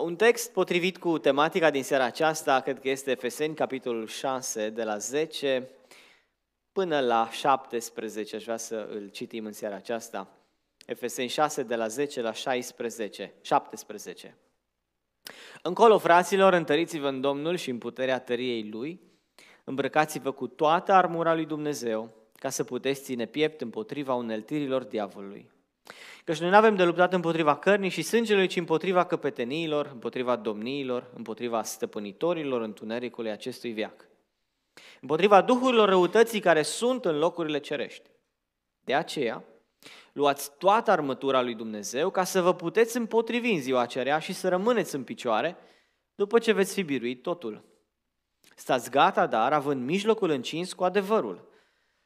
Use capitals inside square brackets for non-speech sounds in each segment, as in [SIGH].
Un text potrivit cu tematica din seara aceasta, cred că este Efeseni, capitolul 6, de la 10 până la 17, aș vrea să îl citim în seara aceasta. Efeseni 6, de la 10 la 16, 17. Încolo, fraților, întăriți-vă în Domnul și în puterea tăriei Lui, îmbrăcați-vă cu toată armura lui Dumnezeu, ca să puteți ține piept împotriva uneltirilor diavolului. Căci noi nu avem de luptat împotriva cărnii și sângelui, ci împotriva căpeteniilor, împotriva domniilor, împotriva stăpânitorilor întunericului acestui viac. Împotriva duhurilor răutății care sunt în locurile cerești. De aceea, luați toată armătura lui Dumnezeu ca să vă puteți împotrivi în ziua aceea și să rămâneți în picioare după ce veți fi biruit totul. Stați gata, dar, având mijlocul încins cu adevărul.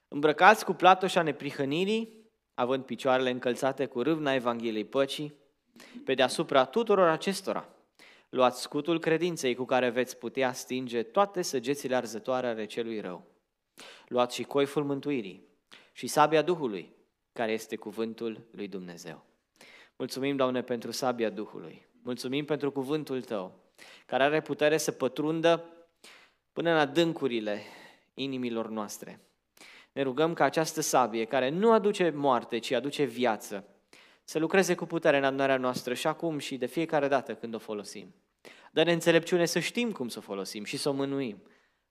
Îmbrăcați cu platoșa neprihănirii, având picioarele încălțate cu râvna Evangheliei păcii, pe deasupra tuturor acestora, luați scutul credinței cu care veți putea stinge toate săgețile arzătoare ale celui rău. Luați și coiful mântuirii și sabia Duhului, care este cuvântul lui Dumnezeu. Mulțumim, Doamne, pentru sabia Duhului. Mulțumim pentru cuvântul Tău, care are putere să pătrundă până în adâncurile inimilor noastre ne rugăm ca această sabie, care nu aduce moarte, ci aduce viață, să lucreze cu putere în adunarea noastră și acum și de fiecare dată când o folosim. Dă-ne înțelepciune să știm cum să o folosim și să o mânuim.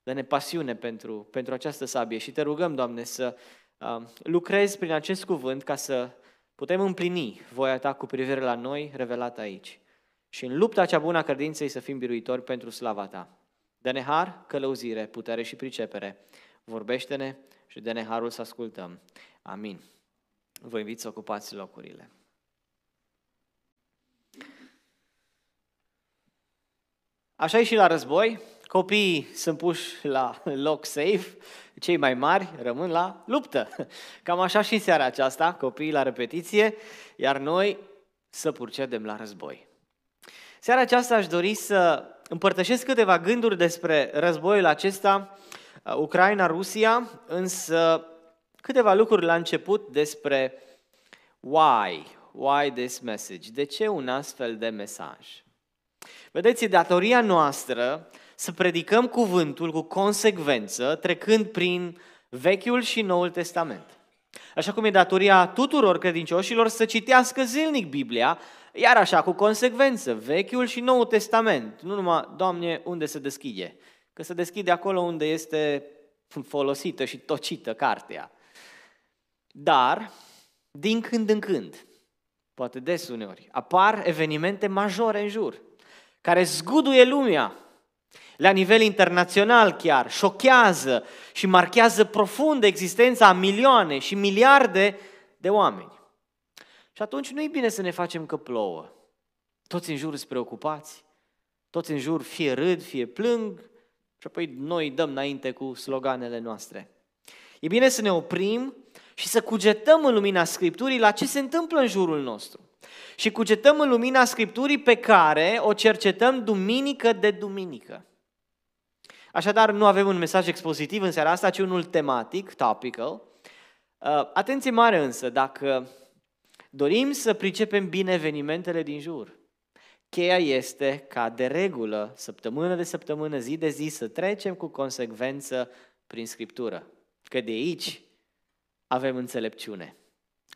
Dă-ne pasiune pentru, pentru această sabie și te rugăm, Doamne, să uh, lucrezi prin acest cuvânt ca să putem împlini voia Ta cu privire la noi revelată aici. Și în lupta cea bună a credinței să fim biruitori pentru slava Ta. Dă-ne har, călăuzire, putere și pricepere. Vorbește-ne și de neharul să ascultăm. Amin. Vă invit să ocupați locurile. Așa e și la război. Copiii sunt puși la loc safe, cei mai mari rămân la luptă. Cam așa și seara aceasta, copiii la repetiție, iar noi să purcedem la război. Seara aceasta aș dori să împărtășesc câteva gânduri despre războiul acesta Uh, Ucraina-Rusia, însă câteva lucruri la început despre why, why this message, de ce un astfel de mesaj. Vedeți, e datoria noastră să predicăm cuvântul cu consecvență, trecând prin Vechiul și Noul Testament. Așa cum e datoria tuturor credincioșilor să citească zilnic Biblia, iar așa cu consecvență, Vechiul și Noul Testament. Nu numai, Doamne, unde se deschide, că se deschide acolo unde este folosită și tocită cartea. Dar, din când în când, poate des uneori, apar evenimente majore în jur, care zguduie lumea, la nivel internațional chiar, șochează și marchează profund existența a milioane și miliarde de oameni. Și atunci nu e bine să ne facem că plouă. Toți în jur sunt preocupați, toți în jur fie râd, fie plâng, și apoi noi dăm înainte cu sloganele noastre. E bine să ne oprim și să cugetăm în lumina Scripturii la ce se întâmplă în jurul nostru. Și cugetăm în lumina Scripturii pe care o cercetăm duminică de duminică. Așadar, nu avem un mesaj expozitiv în seara asta, ci unul tematic, topical. Uh, atenție mare însă, dacă dorim să pricepem bine evenimentele din jur, Cheia este ca de regulă, săptămână de săptămână, zi de zi, să trecem cu consecvență prin Scriptură. Că de aici avem înțelepciune.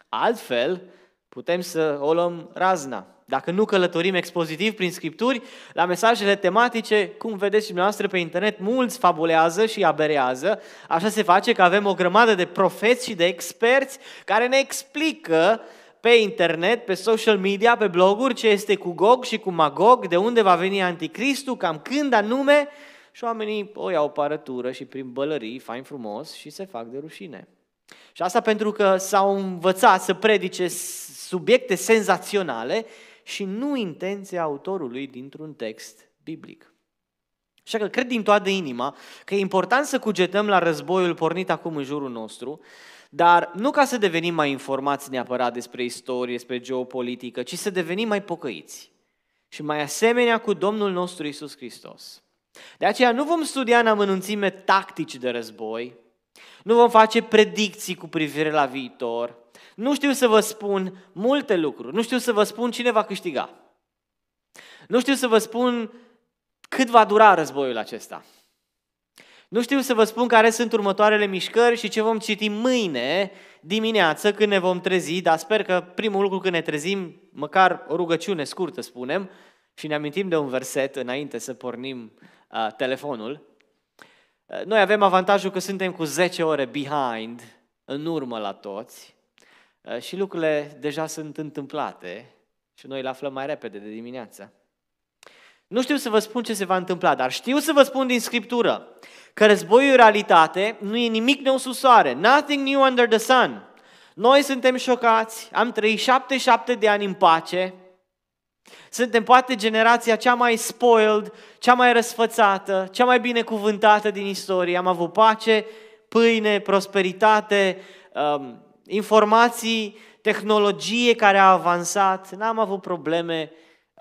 Altfel, putem să o luăm razna. Dacă nu călătorim expozitiv prin Scripturi, la mesajele tematice, cum vedeți și dumneavoastră pe internet, mulți fabulează și aberează. Așa se face că avem o grămadă de profeți și de experți care ne explică pe internet, pe social media, pe bloguri, ce este cu Gog și cu Magog, de unde va veni Anticristul, cam când anume, și oamenii o iau parătură și prin bălării, fain frumos, și se fac de rușine. Și asta pentru că s-au învățat să predice subiecte senzaționale și nu intenția autorului dintr-un text biblic. Așa că cred din toată inima că e important să cugetăm la războiul pornit acum în jurul nostru, dar nu ca să devenim mai informați neapărat despre istorie, despre geopolitică, ci să devenim mai pocăiți și mai asemenea cu Domnul nostru Isus Hristos. De aceea nu vom studia în amănunțime tactici de război, nu vom face predicții cu privire la viitor, nu știu să vă spun multe lucruri, nu știu să vă spun cine va câștiga. Nu știu să vă spun cât va dura războiul acesta. Nu știu să vă spun care sunt următoarele mișcări și ce vom citi mâine dimineață când ne vom trezi, dar sper că primul lucru când ne trezim, măcar o rugăciune scurtă spunem, și ne amintim de un verset înainte să pornim uh, telefonul. Uh, noi avem avantajul că suntem cu 10 ore behind, în urmă la toți, uh, și lucrurile deja sunt întâmplate și noi le aflăm mai repede de dimineață. Nu știu să vă spun ce se va întâmpla, dar știu să vă spun din Scriptură că războiul realitate nu e nimic nou sub soare. Nothing new under the sun. Noi suntem șocați, am trăit 77 de ani în pace, suntem poate generația cea mai spoiled, cea mai răsfățată, cea mai binecuvântată din istorie. Am avut pace, pâine, prosperitate, um, informații, tehnologie care a avansat, n-am avut probleme.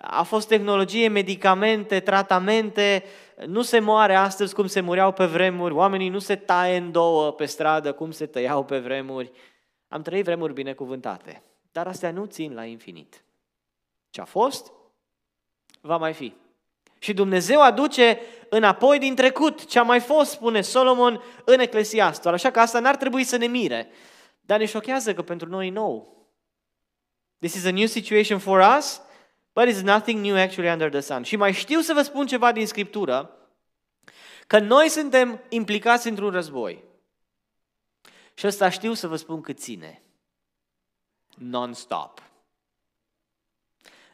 A fost tehnologie, medicamente, tratamente, nu se moare astăzi cum se mureau pe vremuri, oamenii nu se taie în două pe stradă cum se tăiau pe vremuri. Am trăit vremuri binecuvântate, dar astea nu țin la infinit. Ce a fost, va mai fi. Și Dumnezeu aduce înapoi din trecut ce a mai fost, spune Solomon în Eclesiastul. Așa că asta n-ar trebui să ne mire. Dar ne șochează că pentru noi e nou. This is a new situation for us, but it's nothing new actually under the sun. Și mai știu să vă spun ceva din Scriptură, că noi suntem implicați într-un război. Și ăsta știu să vă spun cât ține. Non-stop.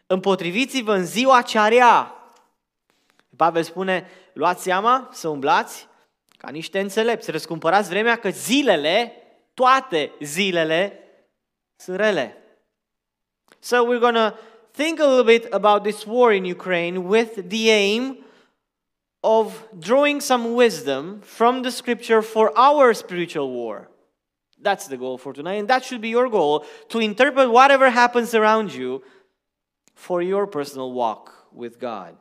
Împotriviți-vă în ziua ce rea. Pavel spune, luați seama să umblați ca niște înțelepți, răscumpărați vremea că zilele, toate zilele, sunt rele. So we're going to think a little bit about this war in Ukraine with the aim of drawing some wisdom from the scripture for our spiritual war. That's the goal for tonight, and that should be your goal to interpret whatever happens around you for your personal walk with God.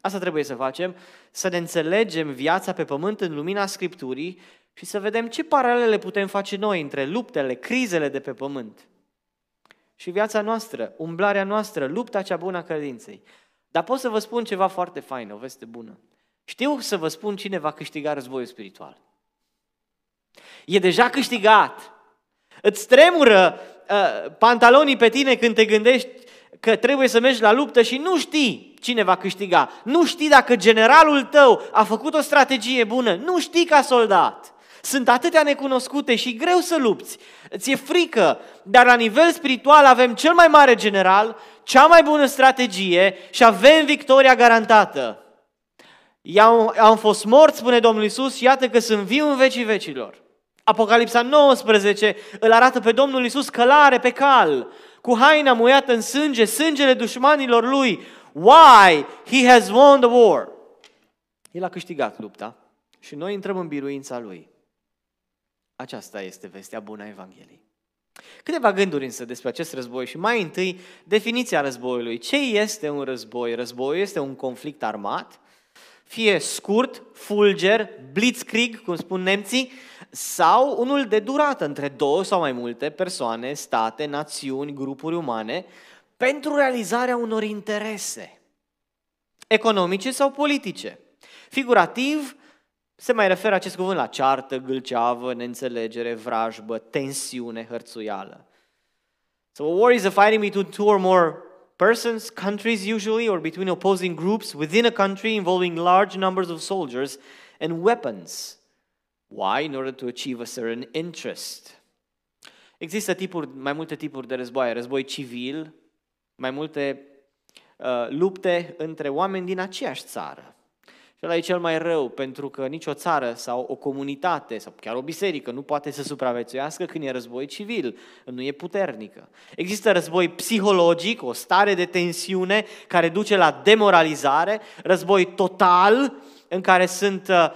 Asta trebuie să facem, să ne înțelegem viața pe pământ în lumina Scripturii și să vedem ce paralele putem face noi între luptele, crizele de pe pământ și viața noastră, umblarea noastră, lupta cea bună a credinței. Dar pot să vă spun ceva foarte fain, o veste bună. Știu să vă spun cine va câștiga războiul spiritual. E deja câștigat. Îți tremură uh, pantalonii pe tine când te gândești că trebuie să mergi la luptă și nu știi cine va câștiga. Nu știi dacă generalul tău a făcut o strategie bună. Nu știi ca soldat. Sunt atâtea necunoscute și greu să lupți. Ți-e frică, dar la nivel spiritual avem cel mai mare general, cea mai bună strategie și avem victoria garantată. I-am, am fost mort, spune Domnul Isus, și iată că sunt viu în vecii vecilor. Apocalipsa 19 îl arată pe Domnul Isus călare pe cal, cu haina muiată în sânge, sângele dușmanilor lui. Why? He has won the war. El a câștigat lupta și noi intrăm în biruința lui. Aceasta este vestea bună a Evangheliei. Câteva gânduri însă despre acest război și mai întâi definiția războiului. Ce este un război? Războiul este un conflict armat, fie scurt, fulger, blitzkrieg, cum spun nemții, sau unul de durată între două sau mai multe persoane, state, națiuni, grupuri umane, pentru realizarea unor interese economice sau politice. Figurativ, se mai referă acest cuvânt la ceartă, gâlceavă, neînțelegere, vrajbă, tensiune, hărțuială. So a war is a fighting between two or more persons, countries usually, or between opposing groups within a country involving large numbers of soldiers and weapons. Why? In order to achieve a certain interest. Există tipuri, mai multe tipuri de războaie. Război civil, mai multe uh, lupte între oameni din aceeași țară. Și ăla e cel mai rău, pentru că nicio țară sau o comunitate sau chiar o biserică nu poate să supraviețuiască când e război civil, nu e puternică. Există război psihologic, o stare de tensiune care duce la demoralizare, război total, în care sunt uh,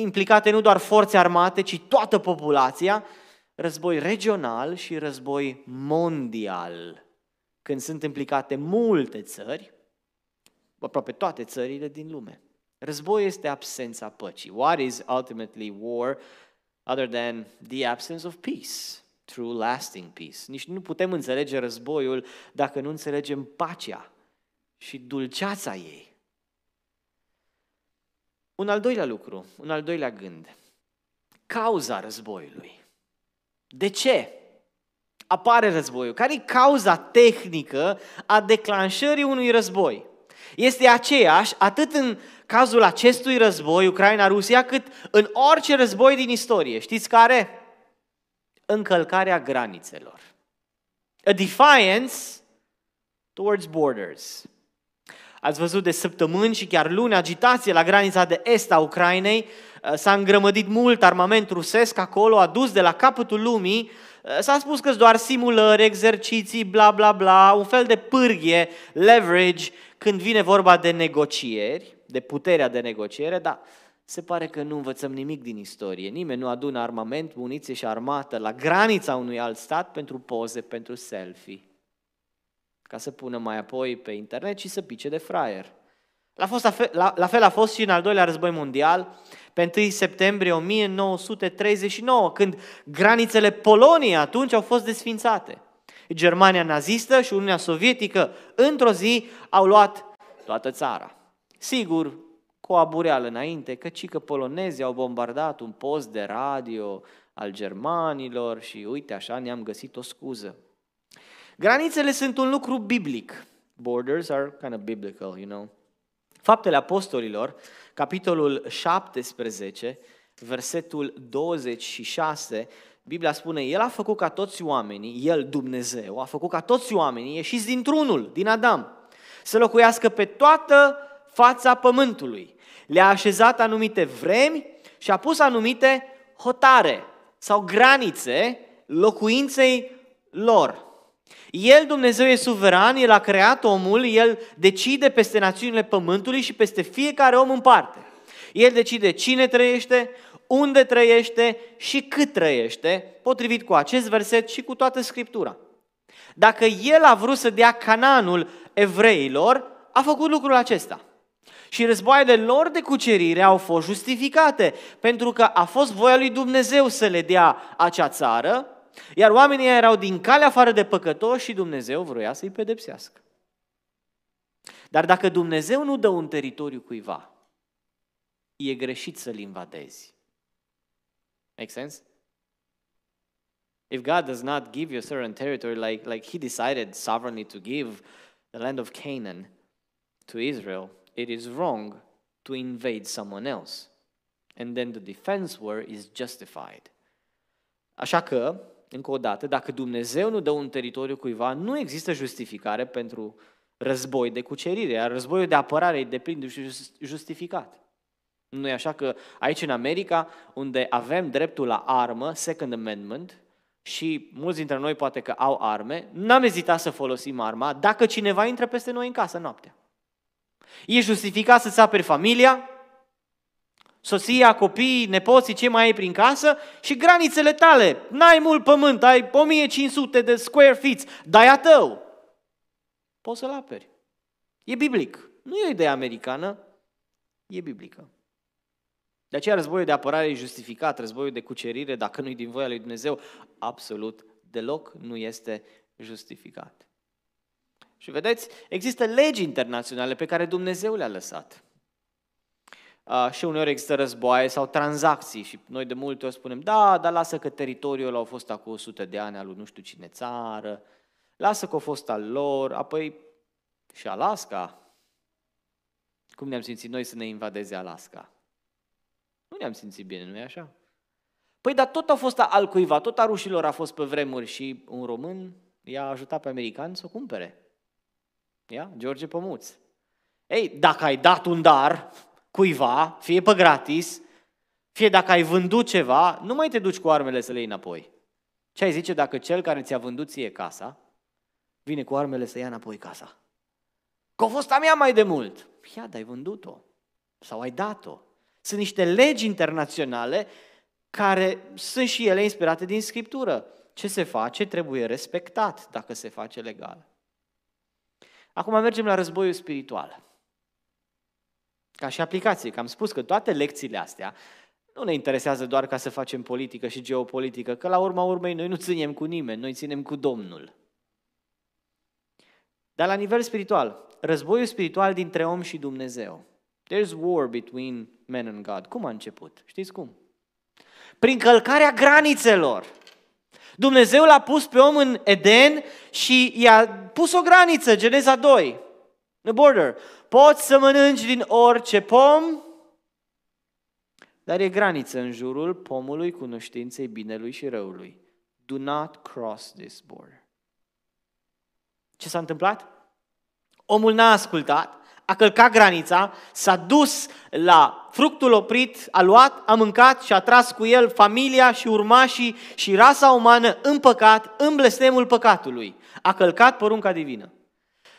implicate nu doar forțe armate, ci toată populația, război regional și război mondial, când sunt implicate multe țări, aproape toate țările din lume. Război este absența păcii. What is ultimately war other than the absence of peace? True lasting peace. Nici nu putem înțelege războiul dacă nu înțelegem pacea și dulceața ei. Un al doilea lucru, un al doilea gând. Cauza războiului. De ce apare războiul? Care e cauza tehnică a declanșării unui război? Este aceeași atât în cazul acestui război, Ucraina-Rusia, cât în orice război din istorie. Știți care? Încălcarea granițelor. A defiance towards borders. Ați văzut de săptămâni și chiar luni agitație la granița de est a Ucrainei. S-a îngrămădit mult armament rusesc acolo, adus de la capătul lumii. S-a spus că doar simulări, exerciții, bla bla bla, un fel de pârghie, leverage, când vine vorba de negocieri, de puterea de negociere, dar se pare că nu învățăm nimic din istorie. Nimeni nu adună armament, muniție și armată la granița unui alt stat pentru poze, pentru selfie ca să pună mai apoi pe internet și să pice de fraier. La, fost, la, la fel a fost și în al doilea război mondial, pe 1 septembrie 1939, când granițele Poloniei atunci au fost desfințate. Germania nazistă și Uniunea Sovietică într-o zi au luat toată țara. Sigur, cu o abureală înainte, căci că polonezii au bombardat un post de radio al germanilor și uite așa ne-am găsit o scuză. Granițele sunt un lucru biblic. Borders are kind of biblical, you know. Faptele Apostolilor, capitolul 17, versetul 26, Biblia spune, El a făcut ca toți oamenii, El, Dumnezeu, a făcut ca toți oamenii ieșiți dintr-unul, din Adam, să locuiască pe toată fața pământului. Le-a așezat anumite vremi și a pus anumite hotare sau granițe locuinței lor. El, Dumnezeu, e suveran, El a creat omul, El decide peste națiunile pământului și peste fiecare om în parte. El decide cine trăiește, unde trăiește și cât trăiește, potrivit cu acest verset și cu toată Scriptura. Dacă El a vrut să dea cananul evreilor, a făcut lucrul acesta. Și războaiele lor de cucerire au fost justificate, pentru că a fost voia lui Dumnezeu să le dea acea țară, iar oamenii erau din calea afară de păcătoși și Dumnezeu vroia să-i pedepsească. Dar dacă Dumnezeu nu dă un teritoriu cuiva, e greșit să-l invadezi. Make sense? If God does not give you a certain territory, like, like He decided sovereignly to give the land of Canaan to Israel, it is wrong to invade someone else. And then the defense war is justified. Așa că, încă o dată, dacă Dumnezeu nu dă un teritoriu cuiva, nu există justificare pentru război de cucerire, iar războiul de apărare e deplin și justificat. Nu e așa că aici în America, unde avem dreptul la armă, Second Amendment, și mulți dintre noi poate că au arme, n-am ezitat să folosim arma dacă cineva intră peste noi în casă noaptea. E justificat să-ți aperi familia, soția, copiii, nepoții, ce mai ai prin casă și granițele tale. N-ai mult pământ, ai 1500 de square feet, dar e tău. Poți să-l aperi. E biblic. Nu e o idee americană, e biblică. De aceea războiul de apărare e justificat, războiul de cucerire, dacă nu-i din voia lui Dumnezeu, absolut deloc nu este justificat. Și vedeți, există legi internaționale pe care Dumnezeu le-a lăsat. Uh, și uneori există războaie sau tranzacții și noi de multe ori spunem, da, dar lasă că teritoriul a fost acum 100 de ani al lui nu știu cine țară, lasă că a fost al lor, apoi și Alaska. Cum ne-am simțit noi să ne invadeze Alaska? Nu ne-am simțit bine, nu-i așa? Păi, dar tot a fost al cuiva, tot a rușilor a fost pe vremuri și un român i-a ajutat pe americani să o cumpere. Ia? George Pămuț. Ei, dacă ai dat un dar, cuiva, fie pe gratis, fie dacă ai vândut ceva, nu mai te duci cu armele să le iei înapoi. Ce ai zice dacă cel care ți-a vândut ție casa vine cu armele să ia înapoi casa? Că a fost a mea mai de mult. Ia, dar ai vândut-o. Sau ai dat-o. Sunt niște legi internaționale care sunt și ele inspirate din Scriptură. Ce se face trebuie respectat dacă se face legal. Acum mergem la războiul spiritual. Ca și aplicație, că am spus că toate lecțiile astea nu ne interesează doar ca să facem politică și geopolitică, că la urma urmei noi nu ținem cu nimeni, noi ținem cu Domnul. Dar la nivel spiritual, războiul spiritual dintre om și Dumnezeu. There's war between men and God. Cum a început? Știți cum? Prin călcarea granițelor. Dumnezeu l-a pus pe om în Eden și i-a pus o graniță, Geneza 2, the border. Poți să mănânci din orice pom, dar e graniță în jurul pomului cunoștinței binelui și răului. Do not cross this border. Ce s-a întâmplat? Omul n-a ascultat, a călcat granița, s-a dus la fructul oprit, a luat, a mâncat și a tras cu el familia și urmașii și rasa umană în păcat, în blestemul păcatului. A călcat porunca divină.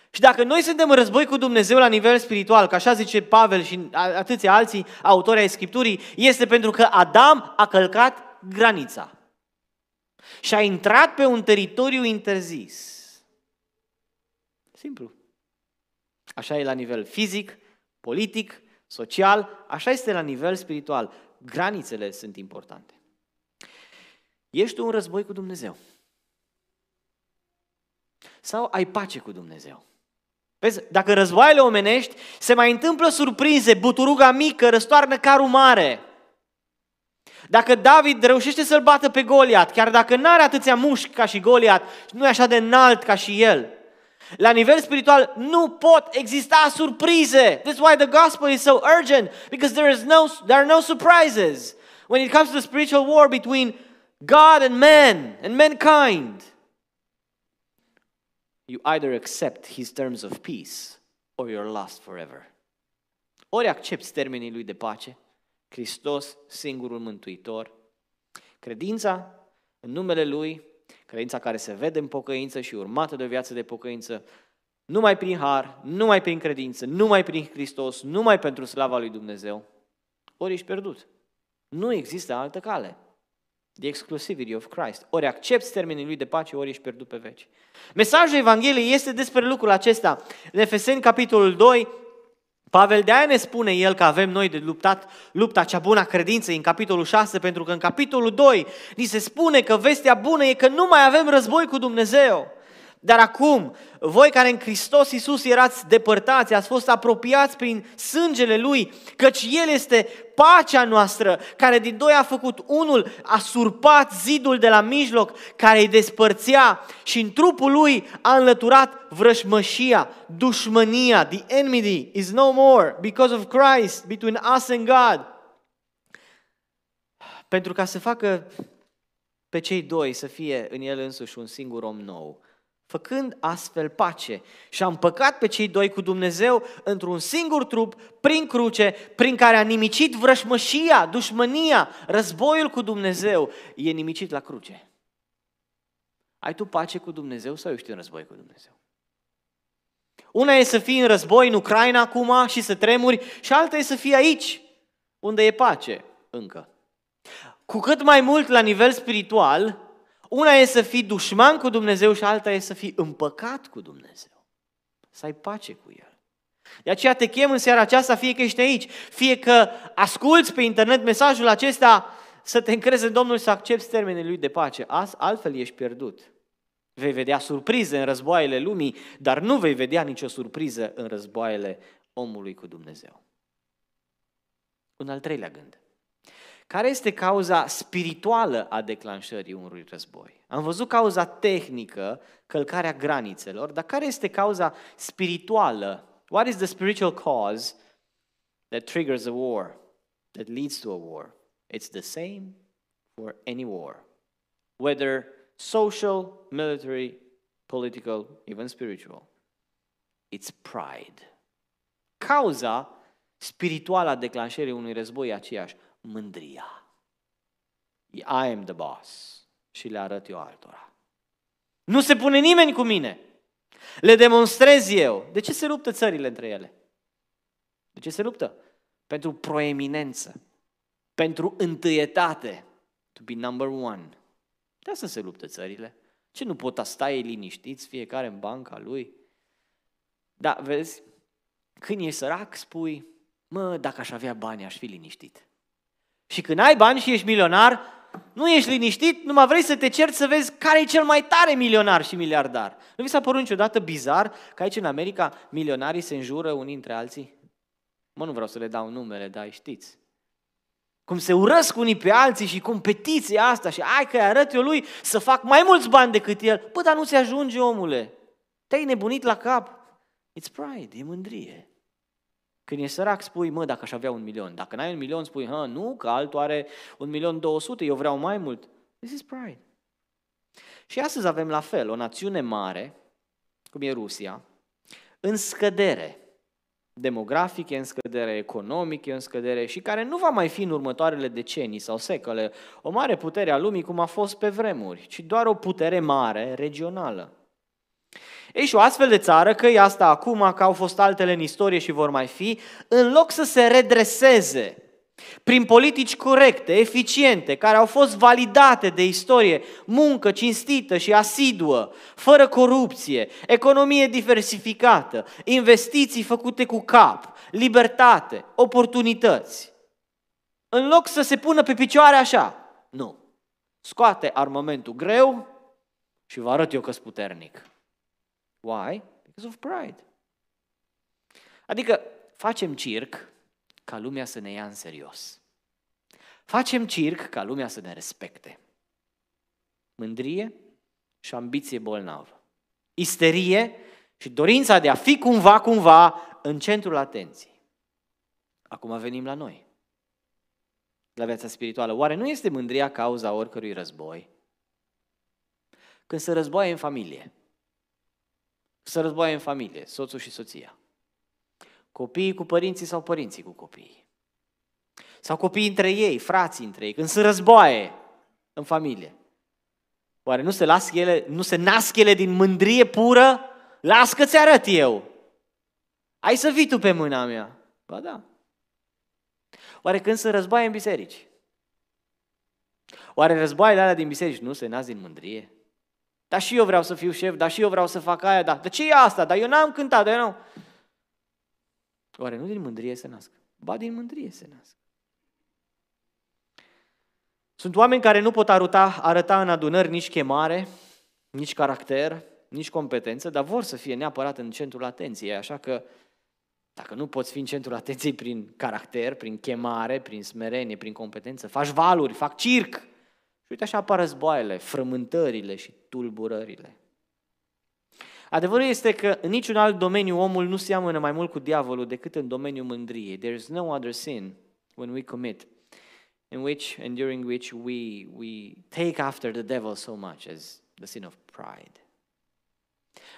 Și dacă noi suntem în război cu Dumnezeu la nivel spiritual, ca așa zice Pavel și atâția alții autori ai Scripturii, este pentru că Adam a călcat granița. Și a intrat pe un teritoriu interzis. Simplu. Așa e la nivel fizic, politic, social, așa este la nivel spiritual. Granițele sunt importante. Ești tu în război cu Dumnezeu? Sau ai pace cu Dumnezeu? Vezi, dacă războaiele omenești, se mai întâmplă surprize, buturuga mică răstoarnă carul mare. Dacă David reușește să-l bată pe Goliat, chiar dacă nu are atâția mușchi ca și Goliat, nu e așa de înalt ca și el, la nivel spiritual nu pot exista surprize. That's why the gospel is so urgent because there is no there are no surprises when it comes to the spiritual war between God and man and mankind. You either accept his terms of peace or you're lost forever. Ori accepti termenii lui de pace, Hristos, singurul mântuitor, credința în numele lui Credința care se vede în pocăință și urmată de o viață de pocăință, numai prin har, numai prin credință, numai prin Hristos, numai pentru slava lui Dumnezeu, ori ești pierdut. Nu există altă cale. The exclusivity of Christ. Ori accepti termenii lui de pace, ori ești pierdut pe veci. Mesajul Evangheliei este despre lucrul acesta. În Efeseni, capitolul 2, Pavel de aia ne spune el că avem noi de luptat lupta cea bună a credinței în capitolul 6, pentru că în capitolul 2 ni se spune că vestea bună e că nu mai avem război cu Dumnezeu. Dar acum, voi care în Hristos Iisus erați depărtați, ați fost apropiați prin sângele Lui, căci El este pacea noastră, care din doi a făcut unul, a surpat zidul de la mijloc, care îi despărțea și în trupul Lui a înlăturat vrășmășia, dușmănia, the enmity is no more because of Christ between us and God. Pentru ca să facă pe cei doi să fie în el însuși un singur om nou, făcând astfel pace. Și a împăcat pe cei doi cu Dumnezeu într-un singur trup, prin cruce, prin care a nimicit vrășmășia, dușmănia, războiul cu Dumnezeu. E nimicit la cruce. Ai tu pace cu Dumnezeu sau ești în război cu Dumnezeu? Una e să fii în război în Ucraina acum și să tremuri și alta e să fii aici, unde e pace încă. Cu cât mai mult la nivel spiritual, una e să fii dușman cu Dumnezeu și alta e să fii împăcat cu Dumnezeu. Să ai pace cu El. De aceea te chem în seara aceasta, fie că ești aici, fie că asculți pe internet mesajul acesta, să te încrezi în Domnul să accepti termenii Lui de pace. Altfel ești pierdut. Vei vedea surprize în războaiele lumii, dar nu vei vedea nicio surpriză în războaiele omului cu Dumnezeu. Un al treilea gând. Care este cauza spirituală a declanșării unui război? Am văzut cauza tehnică, călcarea granițelor, dar care este cauza spirituală? What is the spiritual cause that triggers a war, that leads to a war? It's the same for any war, whether social, military, political, even spiritual. It's pride. Cauza spirituală a declanșării unui război e aceeași mândria. I am the boss și le arăt eu altora. Nu se pune nimeni cu mine. Le demonstrez eu. De ce se luptă țările între ele? De ce se luptă? Pentru proeminență, pentru întâietate, to be number one. De asta se luptă țările. Ce nu pot sta ei liniștiți, fiecare în banca lui? Da, vezi, când ești sărac, spui, mă, dacă aș avea bani, aș fi liniștit. Și când ai bani și ești milionar, Nu ești liniștit, numai vrei să te cerți să vezi care e cel mai tare milionar și miliardar. Nu vi s-a părut niciodată bizar că aici în America milionarii se înjură unii între alții? Mă, nu vreau să le dau numele, dar știți. Cum se urăsc unii pe alții și competiția asta și ai că arăt eu lui să fac mai mulți bani decât el. Bă, dar nu se ajunge, omule. Te-ai nebunit la cap. It's pride, e mândrie. Când e sărac, spui, mă, dacă aș avea un milion. Dacă n-ai un milion, spui, ha, nu, că altul are un milion două sute, eu vreau mai mult. This is pride. Și astăzi avem la fel, o națiune mare, cum e Rusia, în scădere demografic, e în scădere economic, e în scădere și care nu va mai fi în următoarele decenii sau secole o mare putere a lumii cum a fost pe vremuri, ci doar o putere mare, regională. Ei, și o astfel de țară, că e asta acum, că au fost altele în istorie și vor mai fi, în loc să se redreseze prin politici corecte, eficiente, care au fost validate de istorie, muncă cinstită și asiduă, fără corupție, economie diversificată, investiții făcute cu cap, libertate, oportunități. În loc să se pună pe picioare așa, nu. Scoate armamentul greu și vă arăt eu că sunt puternic. Why? Because of pride. Adică facem circ ca lumea să ne ia în serios. Facem circ ca lumea să ne respecte. Mândrie și ambiție bolnavă. Isterie și dorința de a fi cumva, cumva în centrul atenției. Acum venim la noi, la viața spirituală. Oare nu este mândria cauza oricărui război? Când se războaie în familie, se războaie în familie, soțul și soția. Copiii cu părinții sau părinții cu copiii. Sau copiii între ei, frații între ei, când se războaie în familie. Oare nu se, las ele, nu se nasc ele din mândrie pură? Las că ți arăt eu. Ai să vii tu pe mâna mea. Ba da. Oare când se războaie în biserici? Oare războaiele alea din biserici nu se nasc din mândrie? Dar și eu vreau să fiu șef, dar și eu vreau să fac aia, da. De ce e asta? Dar eu n-am cântat, dar eu nu. Oare nu din mândrie se nasc? Ba din mândrie se nasc. Sunt oameni care nu pot arăta, arăta în adunări nici chemare, nici caracter, nici competență, dar vor să fie neapărat în centrul atenției, așa că dacă nu poți fi în centrul atenției prin caracter, prin chemare, prin smerenie, prin competență, faci valuri, fac circ. Și uite așa apar războaiele, frământările și tulburările. Adevărul este că în niciun alt domeniu omul nu seamănă mai mult cu diavolul decât în domeniul mândriei. There is no other sin when we commit in which and during which we, we take after the devil so much as the sin of pride.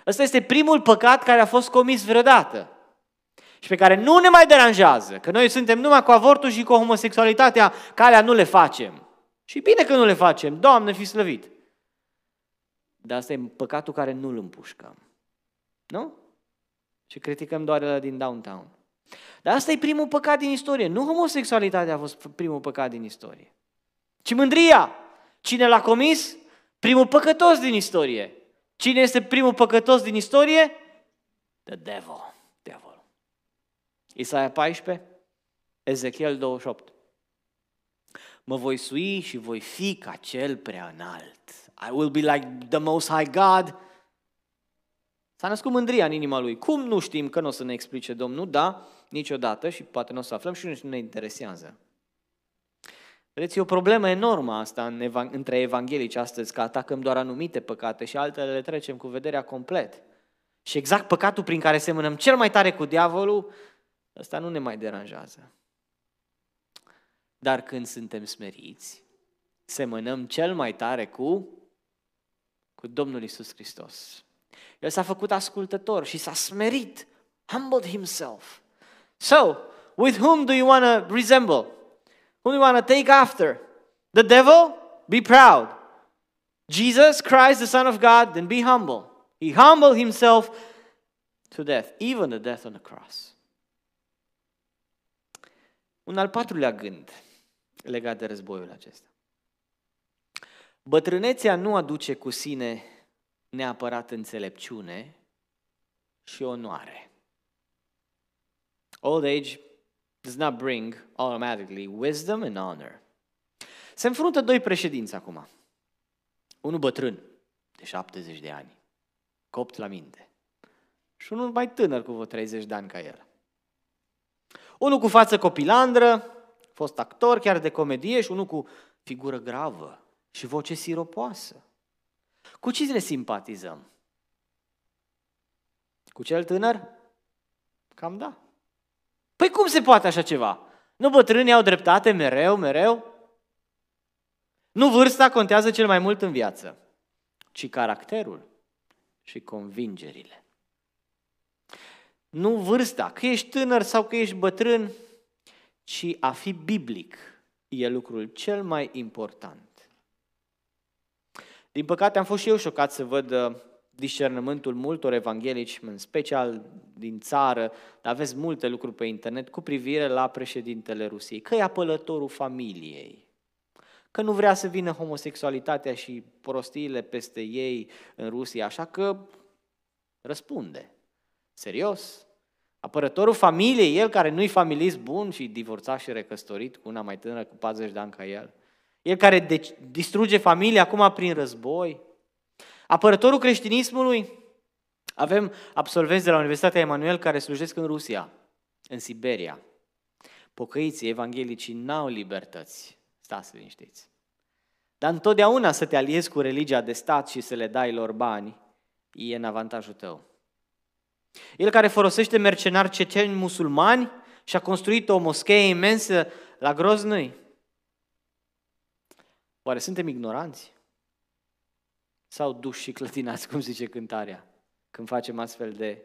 Ăsta este primul păcat care a fost comis vreodată și pe care nu ne mai deranjează, că noi suntem numai cu avortul și cu homosexualitatea, calea nu le facem. Și bine că nu le facem, Doamne fi slăvit. Dar asta e păcatul care nu-l împușcăm. Nu? Și criticăm doar la din downtown. Dar asta e primul păcat din istorie. Nu homosexualitatea a fost primul păcat din istorie, ci mândria. Cine l-a comis? Primul păcătos din istorie. Cine este primul păcătos din istorie? The devil. devil. Isaia 14, Ezechiel 28. Mă voi sui și voi fi ca cel prea înalt. I will be like the most high God. S-a născut mândria în inima lui. Cum nu știm că nu o să ne explice Domnul, da, niciodată și poate nu o să aflăm și nu ne interesează. Vedeți, e o problemă enormă asta în evang- între evanghelici astăzi, că atacăm doar anumite păcate și altele le trecem cu vederea complet. Și exact păcatul prin care semănăm cel mai tare cu diavolul, ăsta nu ne mai deranjează. Dar când suntem smeriți, semănăm cel mai tare cu, cu Domnul Isus Hristos. El s-a făcut ascultător și s-a smerit, humbled himself. So, with whom do you want to resemble? Who do you want to take after? The devil? Be proud. Jesus Christ, the Son of God, then be humble. He humbled himself to death, even the death on the cross. Un al patrulea gând legat de războiul acesta. Bătrânețea nu aduce cu sine neapărat înțelepciune și onoare. Old age does not bring automatically wisdom and honor. Se înfruntă doi președinți acum. Unul bătrân, de 70 de ani, copt la minte. Și unul mai tânăr, cu vreo 30 de ani ca el. Unul cu față copilandră, fost actor chiar de comedie și unul cu figură gravă și voce siropoasă. Cu cine ne simpatizăm? Cu cel tânăr? Cam da. Păi cum se poate așa ceva? Nu bătrânii au dreptate mereu, mereu? Nu vârsta contează cel mai mult în viață, ci caracterul și convingerile. Nu vârsta, că ești tânăr sau că ești bătrân, ci a fi biblic e lucrul cel mai important. Din păcate am fost și eu șocat să văd uh, discernământul multor evanghelici, în special din țară, dar aveți multe lucruri pe internet cu privire la președintele Rusiei, că e apălătorul familiei, că nu vrea să vină homosexualitatea și prostiile peste ei în Rusia, așa că răspunde. Serios? Apărătorul familiei, el care nu-i familist bun și divorțat și recăstorit cu una mai tânără cu 40 de ani ca el. El care de- distruge familia acum prin război. Apărătorul creștinismului. Avem absolvenți de la Universitatea Emanuel care slujesc în Rusia, în Siberia. Pocăiții evanghelicii n-au libertăți. Stați liniștiți. Dar întotdeauna să te aliezi cu religia de stat și să le dai lor bani, e în avantajul tău. El care folosește mercenari ceceni musulmani și a construit o moschee imensă la Groznăi. Oare suntem ignoranți? Sau duși și clătinați, cum zice cântarea, când facem astfel de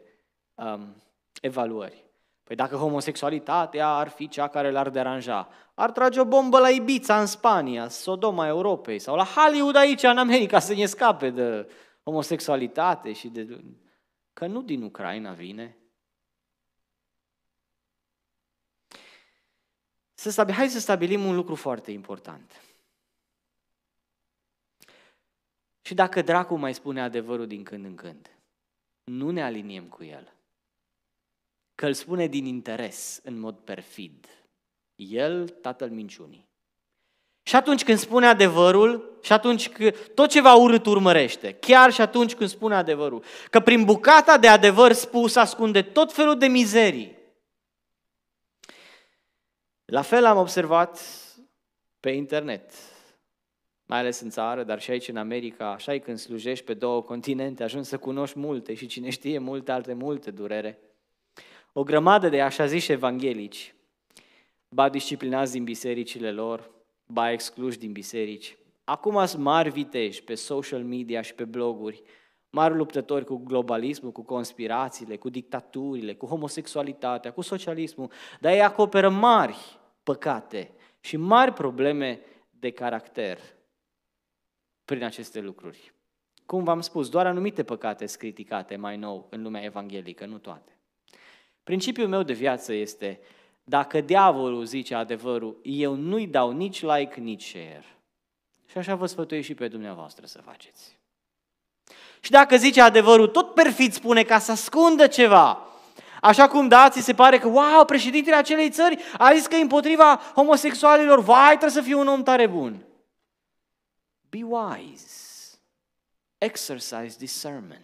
um, evaluări? Păi dacă homosexualitatea ar fi cea care l-ar deranja, ar trage o bombă la Ibiza în Spania, Sodoma Europei, sau la Hollywood aici în America să ne scape de homosexualitate și de Că nu din Ucraina vine. Să stabil, hai să stabilim un lucru foarte important. Și dacă dracul mai spune adevărul din când în când, nu ne aliniem cu el. Că îl spune din interes, în mod perfid. El, tatăl minciunii. Și atunci când spune adevărul, și atunci când tot ceva urât urmărește, chiar și atunci când spune adevărul, că prin bucata de adevăr spus ascunde tot felul de mizerii. La fel am observat pe internet, mai ales în țară, dar și aici în America, așa e când slujești pe două continente, ajungi să cunoști multe și cine știe multe alte multe durere. O grămadă de așa ziși evanghelici, ba disciplinați din bisericile lor, ba excluși din biserici. Acum sunt mari viteji pe social media și pe bloguri, mari luptători cu globalismul, cu conspirațiile, cu dictaturile, cu homosexualitatea, cu socialismul, dar ei acoperă mari păcate și mari probleme de caracter prin aceste lucruri. Cum v-am spus, doar anumite păcate sunt criticate mai nou în lumea evanghelică, nu toate. Principiul meu de viață este dacă diavolul zice adevărul, eu nu-i dau nici like, nici share. Și așa vă sfătuiesc și pe dumneavoastră să faceți. Și dacă zice adevărul, tot perfid spune ca să ascundă ceva. Așa cum da, ți se pare că, wow, președintele acelei țări a zis că e împotriva homosexualilor, vai, trebuie să fii un om tare bun. Be wise. Exercise discernment.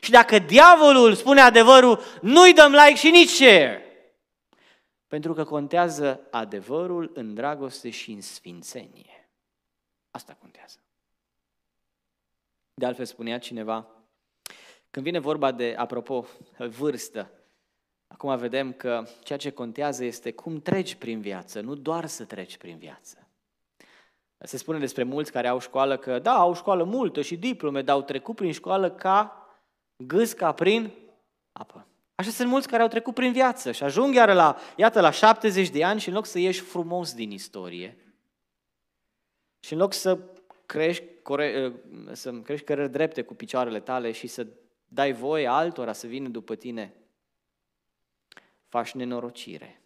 Și dacă diavolul spune adevărul, nu-i dăm like și nici share. Pentru că contează adevărul în dragoste și în sfințenie. Asta contează. De altfel spunea cineva, când vine vorba de, apropo, vârstă, acum vedem că ceea ce contează este cum treci prin viață, nu doar să treci prin viață. Se spune despre mulți care au școală că, da, au școală multă și diplome, dar au trecut prin școală ca gâsca prin apă. Așa sunt mulți care au trecut prin viață și ajung iar la, iată, la 70 de ani și în loc să ieși frumos din istorie și în loc să crești, core, să crești cărări drepte cu picioarele tale și să dai voie altora să vină după tine, faci nenorocire.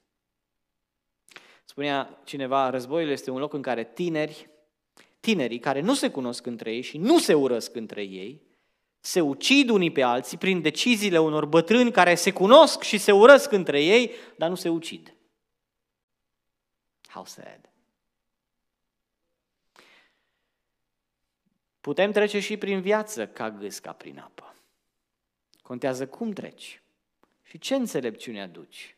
Spunea cineva, războiul este un loc în care tineri, tinerii care nu se cunosc între ei și nu se urăsc între ei, se ucid unii pe alții prin deciziile unor bătrâni care se cunosc și se urăsc între ei, dar nu se ucid. How sad. Putem trece și prin viață ca gâsca prin apă. Contează cum treci și ce înțelepciune aduci.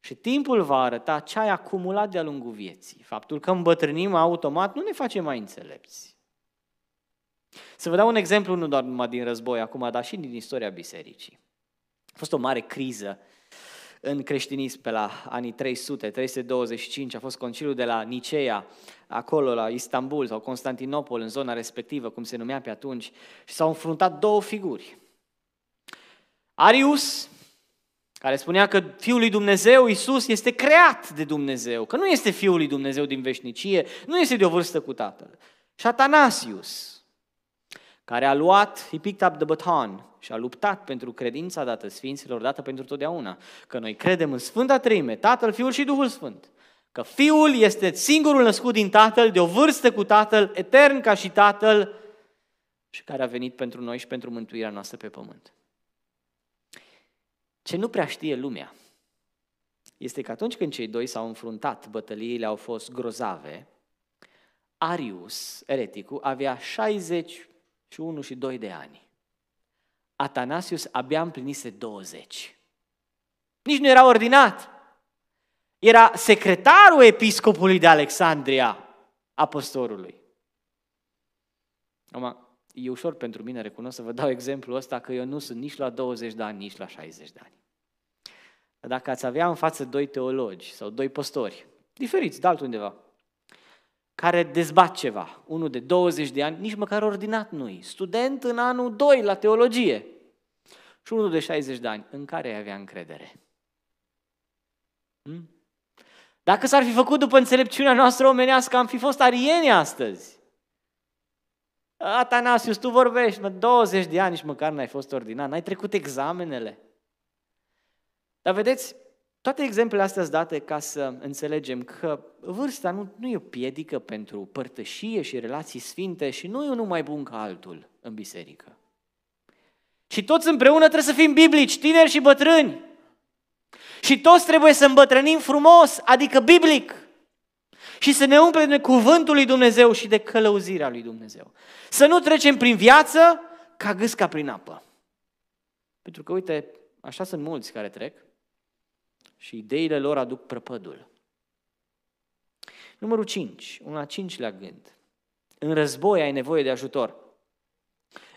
Și timpul va arăta ce ai acumulat de-a lungul vieții. Faptul că îmbătrânim automat nu ne face mai înțelepți. Să vă dau un exemplu, nu doar numai din război acum, dar și din istoria bisericii. A fost o mare criză în creștinism pe la anii 300, 325, a fost conciliul de la Niceea, acolo la Istanbul sau Constantinopol, în zona respectivă, cum se numea pe atunci, și s-au înfruntat două figuri. Arius, care spunea că Fiul lui Dumnezeu, Isus, este creat de Dumnezeu, că nu este Fiul lui Dumnezeu din veșnicie, nu este de o vârstă cu Tatăl. Și Atanasius, care a luat, he picked up the baton și a luptat pentru credința dată Sfinților, dată pentru totdeauna. Că noi credem în Sfânta Treime, Tatăl, Fiul și Duhul Sfânt. Că Fiul este singurul născut din Tatăl, de o vârstă cu Tatăl, etern ca și Tatăl, și care a venit pentru noi și pentru mântuirea noastră pe pământ. Ce nu prea știe lumea este că atunci când cei doi s-au înfruntat, bătăliile au fost grozave, Arius, ereticul, avea 61 și 2 de ani. Atanasius abia împlinise 20. Nici nu era ordinat. Era secretarul episcopului de Alexandria, apostolului. Acum, e ușor pentru mine, recunosc, să vă dau exemplul ăsta că eu nu sunt nici la 20 de ani, nici la 60 de ani. Dacă ați avea în față doi teologi sau doi păstori, diferiți, de altundeva, care dezbat ceva, unul de 20 de ani, nici măcar ordinat nu student în anul 2 la teologie, și unul de 60 de ani, în care ai avea încredere? Hmm? Dacă s-ar fi făcut după înțelepciunea noastră omenească, am fi fost arieni astăzi. Atanasius, tu vorbești, mă, 20 de ani și măcar n-ai fost ordinat, n-ai trecut examenele. Dar vedeți, toate exemplele astea sunt date ca să înțelegem că vârsta nu, nu e o piedică pentru părtășie și relații sfinte și nu e unul mai bun ca altul în biserică. Și toți împreună trebuie să fim biblici, tineri și bătrâni. Și toți trebuie să îmbătrânim frumos, adică biblic. Și să ne umplem de cuvântul lui Dumnezeu și de călăuzirea lui Dumnezeu. Să nu trecem prin viață ca gâsca prin apă. Pentru că, uite, așa sunt mulți care trec și ideile lor aduc prăpădul. Numărul 5, un a cincilea gând. În război ai nevoie de ajutor.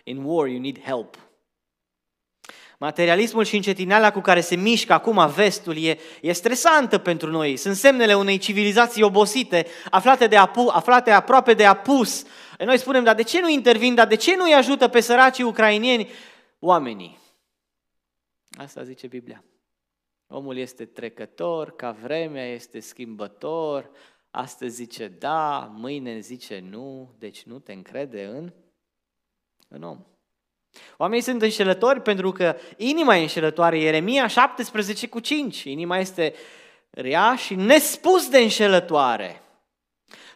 In war you need help. Materialismul și încetineala cu care se mișcă acum vestul e, e stresantă pentru noi. Sunt semnele unei civilizații obosite, aflate, de apu, aflate aproape de apus. Noi spunem, dar de ce nu intervin, dar de ce nu îi ajută pe săracii ucrainieni oamenii? Asta zice Biblia. Omul este trecător, ca vremea este schimbător, astăzi zice da, mâine zice nu, deci nu te încrede în, în om. Oamenii sunt înșelători pentru că inima e înșelătoare. Ieremia 17 cu 5. Inima este rea și nespus de înșelătoare.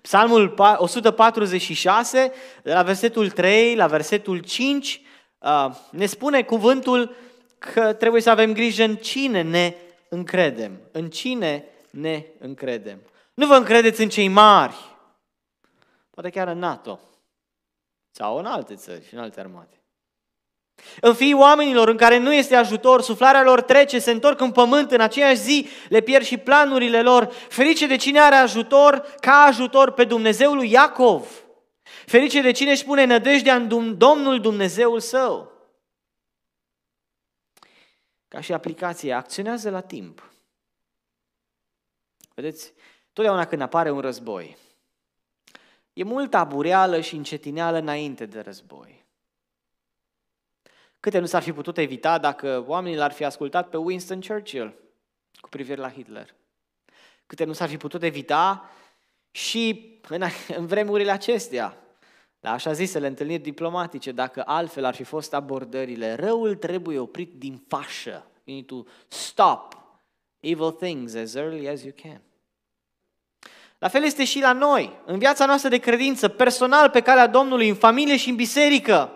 Psalmul 146, de la versetul 3 la versetul 5, uh, ne spune cuvântul că trebuie să avem grijă în cine ne încredem. În cine ne încredem. Nu vă încredeți în cei mari, poate chiar în NATO sau în alte țări și în alte armate. În fiii oamenilor în care nu este ajutor, suflarea lor trece, se întorc în pământ, în aceeași zi le pierd și planurile lor. Ferice de cine are ajutor, ca ajutor pe Dumnezeul lui Iacov. Ferice de cine își pune nădejdea în Domnul Dumnezeul său. Ca și aplicație, acționează la timp. Vedeți, totdeauna când apare un război, e multă abureală și încetineală înainte de război. Câte nu s-ar fi putut evita dacă oamenii l-ar fi ascultat pe Winston Churchill cu privire la Hitler? Câte nu s-ar fi putut evita și în, [LAUGHS] în vremurile acestea, la așa zisele întâlniri diplomatice, dacă altfel ar fi fost abordările, răul trebuie oprit din fașă. You need to stop evil things as early as you can. La fel este și la noi, în viața noastră de credință, personal, pe calea Domnului, în familie și în biserică.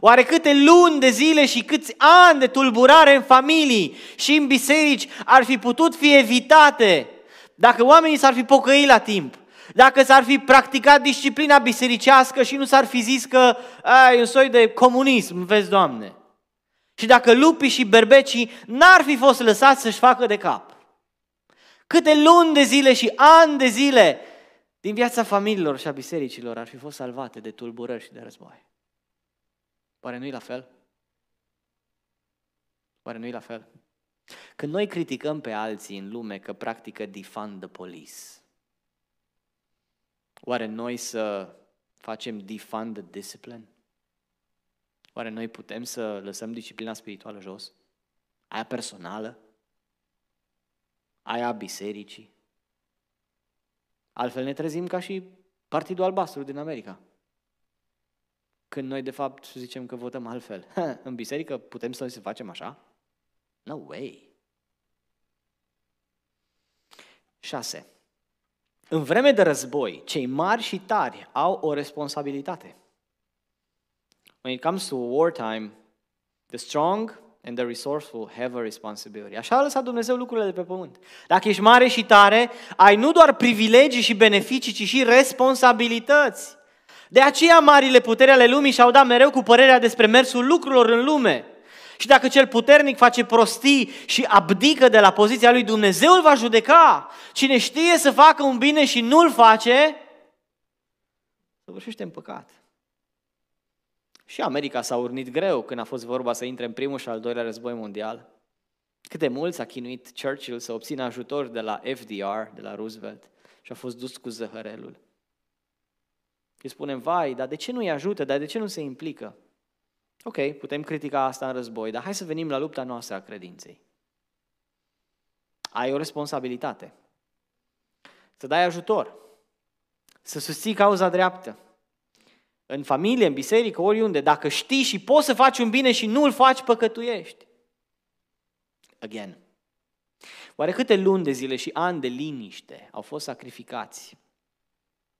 Oare câte luni de zile și câți ani de tulburare în familii și în biserici ar fi putut fi evitate dacă oamenii s-ar fi pocăit la timp? dacă s-ar fi practicat disciplina bisericească și nu s-ar fi zis că e un soi de comunism, vezi, Doamne. Și dacă lupii și berbecii n-ar fi fost lăsați să-și facă de cap. Câte luni de zile și ani de zile din viața familiilor și a bisericilor ar fi fost salvate de tulburări și de război. Oare nu-i la fel? Oare nu-i la fel? Când noi criticăm pe alții în lume că practică defund the police, oare noi să facem defund the discipline? Oare noi putem să lăsăm disciplina spirituală jos? Aia personală? Aia a bisericii? Altfel ne trezim ca și Partidul Albastru din America. Când noi, de fapt, zicem că votăm altfel. [LAUGHS] în biserică putem să se facem așa? No way! 6. În vreme de război, cei mari și tari au o responsabilitate. When it comes to wartime, the strong and the resourceful have a responsibility. Așa a lăsat Dumnezeu lucrurile de pe pământ. Dacă ești mare și tare, ai nu doar privilegii și beneficii, ci și responsabilități. De aceea marile puteri ale lumii și-au dat mereu cu părerea despre mersul lucrurilor în lume. Și dacă cel puternic face prostii și abdică de la poziția lui, Dumnezeu îl va judeca. Cine știe să facă un bine și nu-l face, săvârșește în păcat. Și America s-a urnit greu când a fost vorba să intre în primul și al doilea război mondial. Cât de mult s-a chinuit Churchill să obțină ajutor de la FDR, de la Roosevelt, și a fost dus cu zăhărelul. Îi spunem, vai, dar de ce nu-i ajută, dar de ce nu se implică? Ok, putem critica asta în război, dar hai să venim la lupta noastră a credinței. Ai o responsabilitate. Să dai ajutor. Să susții cauza dreaptă. În familie, în biserică, oriunde. Dacă știi și poți să faci un bine și nu îl faci, păcătuiești. Again. Oare câte luni de zile și ani de liniște au fost sacrificați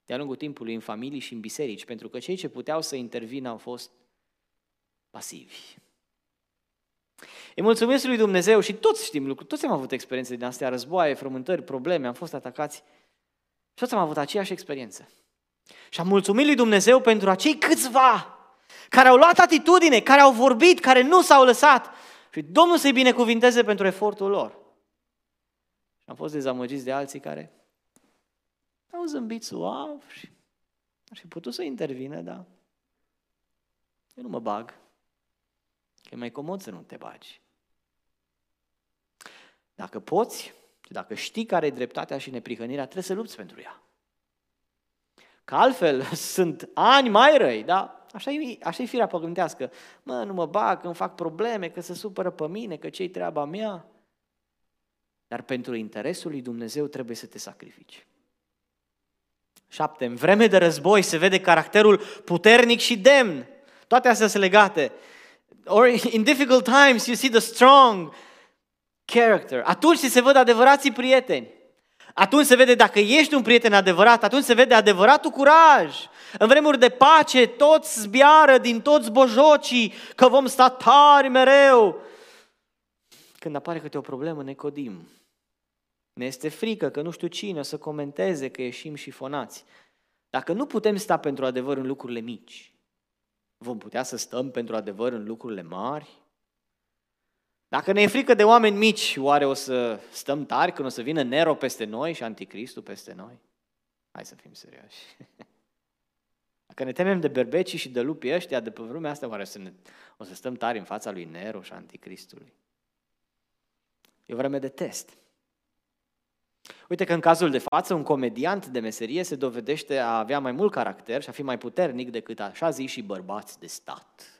de-a lungul timpului în familii și în biserici, pentru că cei ce puteau să intervină au fost pasivi. Îi mulțumim lui Dumnezeu și toți știm lucruri, toți am avut experiențe din astea, războaie, frământări, probleme, am fost atacați. Și toți am avut aceeași experiență. Și am mulțumit lui Dumnezeu pentru acei câțiva care au luat atitudine, care au vorbit, care nu s-au lăsat. Și Domnul să-i binecuvinteze pentru efortul lor. Și am fost dezamăgiți de alții care au zâmbit suav și ar fi putut să intervină, dar eu nu mă bag. Că e mai comod să nu te bagi. Dacă poți și dacă știi care e dreptatea și neprihănirea, trebuie să lupți pentru ea. Că altfel [LAUGHS] sunt ani mai răi, da? Așa e, așa e firea păgântească. Mă, nu mă bag, că îmi fac probleme, că se supără pe mine, că ce-i treaba mea. Dar pentru interesul lui Dumnezeu trebuie să te sacrifici. Șapte. În vreme de război se vede caracterul puternic și demn. Toate astea sunt legate. Or in difficult times you see the strong character. Atunci se văd adevărații prieteni. Atunci se vede dacă ești un prieten adevărat, atunci se vede adevăratul curaj. În vremuri de pace, toți zbiară din toți bojocii că vom sta tari mereu. Când apare câte o problemă, ne codim. Ne este frică că nu știu cine o să comenteze că ieșim șifonați. Dacă nu putem sta pentru adevăr în lucrurile mici, vom putea să stăm pentru adevăr în lucrurile mari? Dacă ne e frică de oameni mici, oare o să stăm tari când o să vină Nero peste noi și Anticristul peste noi? Hai să fim serioși. [LAUGHS] Dacă ne temem de berbecii și de lupii ăștia de pe vremea asta, oare o să, ne, o să stăm tari în fața lui Nero și Anticristului? E o vreme de test. Uite că în cazul de față, un comediant de meserie se dovedește a avea mai mult caracter și a fi mai puternic decât așa zi și bărbați de stat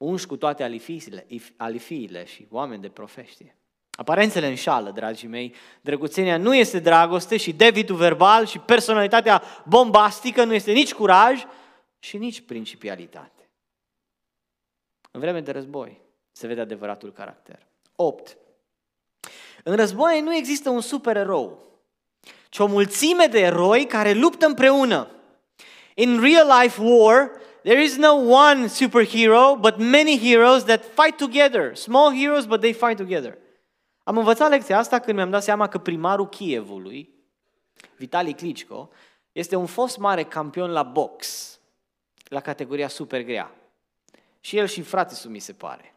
unși cu toate alifiile, alifiile și oameni de profeștie. Aparențele înșală, dragii mei. Drăguțenia nu este dragoste și debitul verbal și personalitatea bombastică nu este nici curaj și nici principialitate. În vreme de război se vede adevăratul caracter. 8. În război nu există un supererou, ci o mulțime de eroi care luptă împreună. In real life war, there is no one superhero, but many heroes that fight together. Small heroes, but they fight together. Am învățat lecția asta când mi-am dat seama că primarul Kievului Vitali Klitschko, este un fost mare campion la box, la categoria super grea. Și el și frate mi se pare.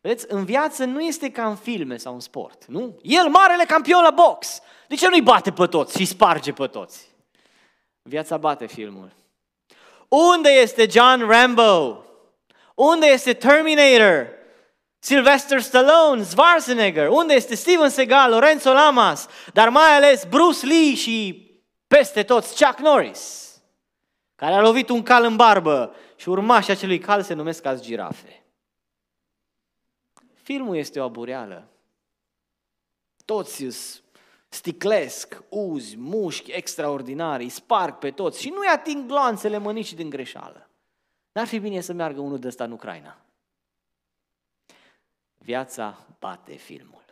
Vedeți, în viață nu este ca în filme sau în sport, nu? El, marele campion la box, de ce nu-i bate pe toți și sparge pe toți? Viața bate filmul. Unde este John Rambo? Unde este Terminator? Sylvester Stallone, Schwarzenegger, unde este Steven Seagal, Lorenzo Lamas, dar mai ales Bruce Lee și peste toți Chuck Norris, care a lovit un cal în barbă și urmașii acelui cal se numesc azi girafe. Filmul este o abureală. Toți sticlesc, uzi, mușchi extraordinari, sparg pe toți și nu-i ating gloanțele mănicii din greșeală. N-ar fi bine să meargă unul de ăsta în Ucraina. Viața bate filmul.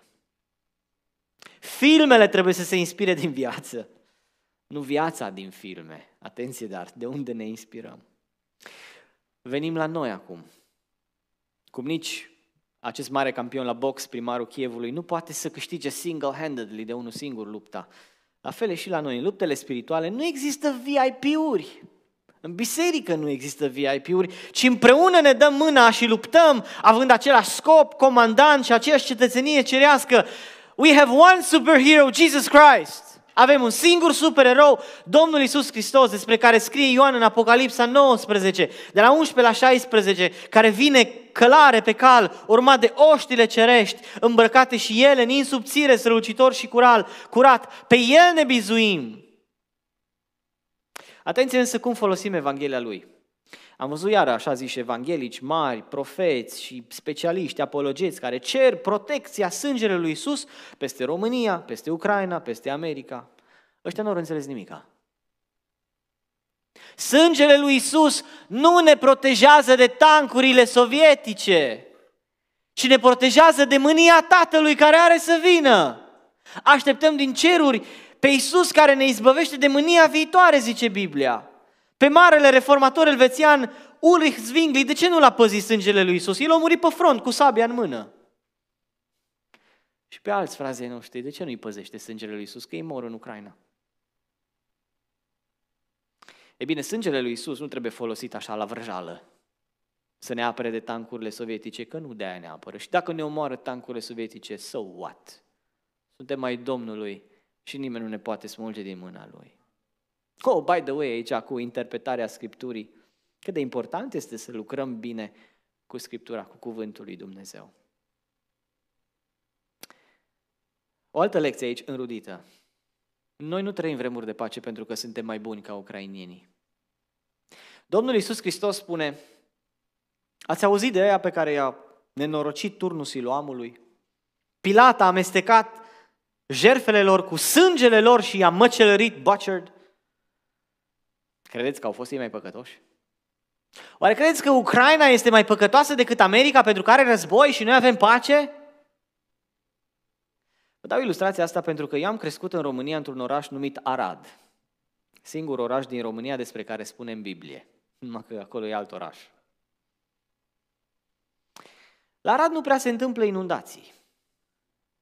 Filmele trebuie să se inspire din viață, nu viața din filme. Atenție, dar de unde ne inspirăm? Venim la noi acum. Cum nici acest mare campion la box, primarul Chievului, nu poate să câștige single-handedly de unul singur lupta. La fel și la noi, în luptele spirituale nu există VIP-uri. În biserică nu există VIP-uri, ci împreună ne dăm mâna și luptăm, având același scop, comandant și aceeași cetățenie cerească. We have one superhero, Jesus Christ. Avem un singur supererou, Domnul Isus Hristos, despre care scrie Ioan în Apocalipsa 19, de la 11 la 16, care vine călare pe cal, urmat de oștile cerești, îmbrăcate și ele în insubțire, strălucitor și cural, curat. Pe el ne bizuim. Atenție însă cum folosim Evanghelia lui. Am văzut iară, așa zice, evanghelici mari, profeți și specialiști, apologeți, care cer protecția sângelui lui Isus peste România, peste Ucraina, peste America. Ăștia nu au înțeles nimica. Sângele lui Isus nu ne protejează de tancurile sovietice, ci ne protejează de mânia Tatălui care are să vină. Așteptăm din ceruri pe Isus care ne izbăvește de mânia viitoare, zice Biblia. Pe marele reformator elvețian Ulrich Zwingli, de ce nu l-a păzit sângele lui Isus? El a murit pe front cu sabia în mână. Și pe alți frazei noștri, de ce nu-i păzește sângele lui Isus? Că ei mor în Ucraina. E bine, sângele lui Isus nu trebuie folosit așa la vrăjală, să ne apere de tancurile sovietice, că nu de aia ne apără. Și dacă ne omoară tancurile sovietice, so what? Suntem mai Domnului și nimeni nu ne poate smulge din mâna Lui. Oh, by the way, aici cu interpretarea Scripturii, cât de important este să lucrăm bine cu Scriptura, cu Cuvântul lui Dumnezeu. O altă lecție aici, înrudită. Noi nu trăim vremuri de pace pentru că suntem mai buni ca ucrainienii. Domnul Iisus Hristos spune, ați auzit de aia pe care i-a nenorocit turnul siloamului? Pilat a amestecat jerfele lor cu sângele lor și i-a măcelărit, butchered. Credeți că au fost ei mai păcătoși? Oare credeți că Ucraina este mai păcătoasă decât America pentru care are război și noi avem pace? Vă dau ilustrația asta pentru că eu am crescut în România într-un oraș numit Arad. Singur oraș din România despre care spune în Biblie. Numai că acolo e alt oraș. La Arad nu prea se întâmplă inundații.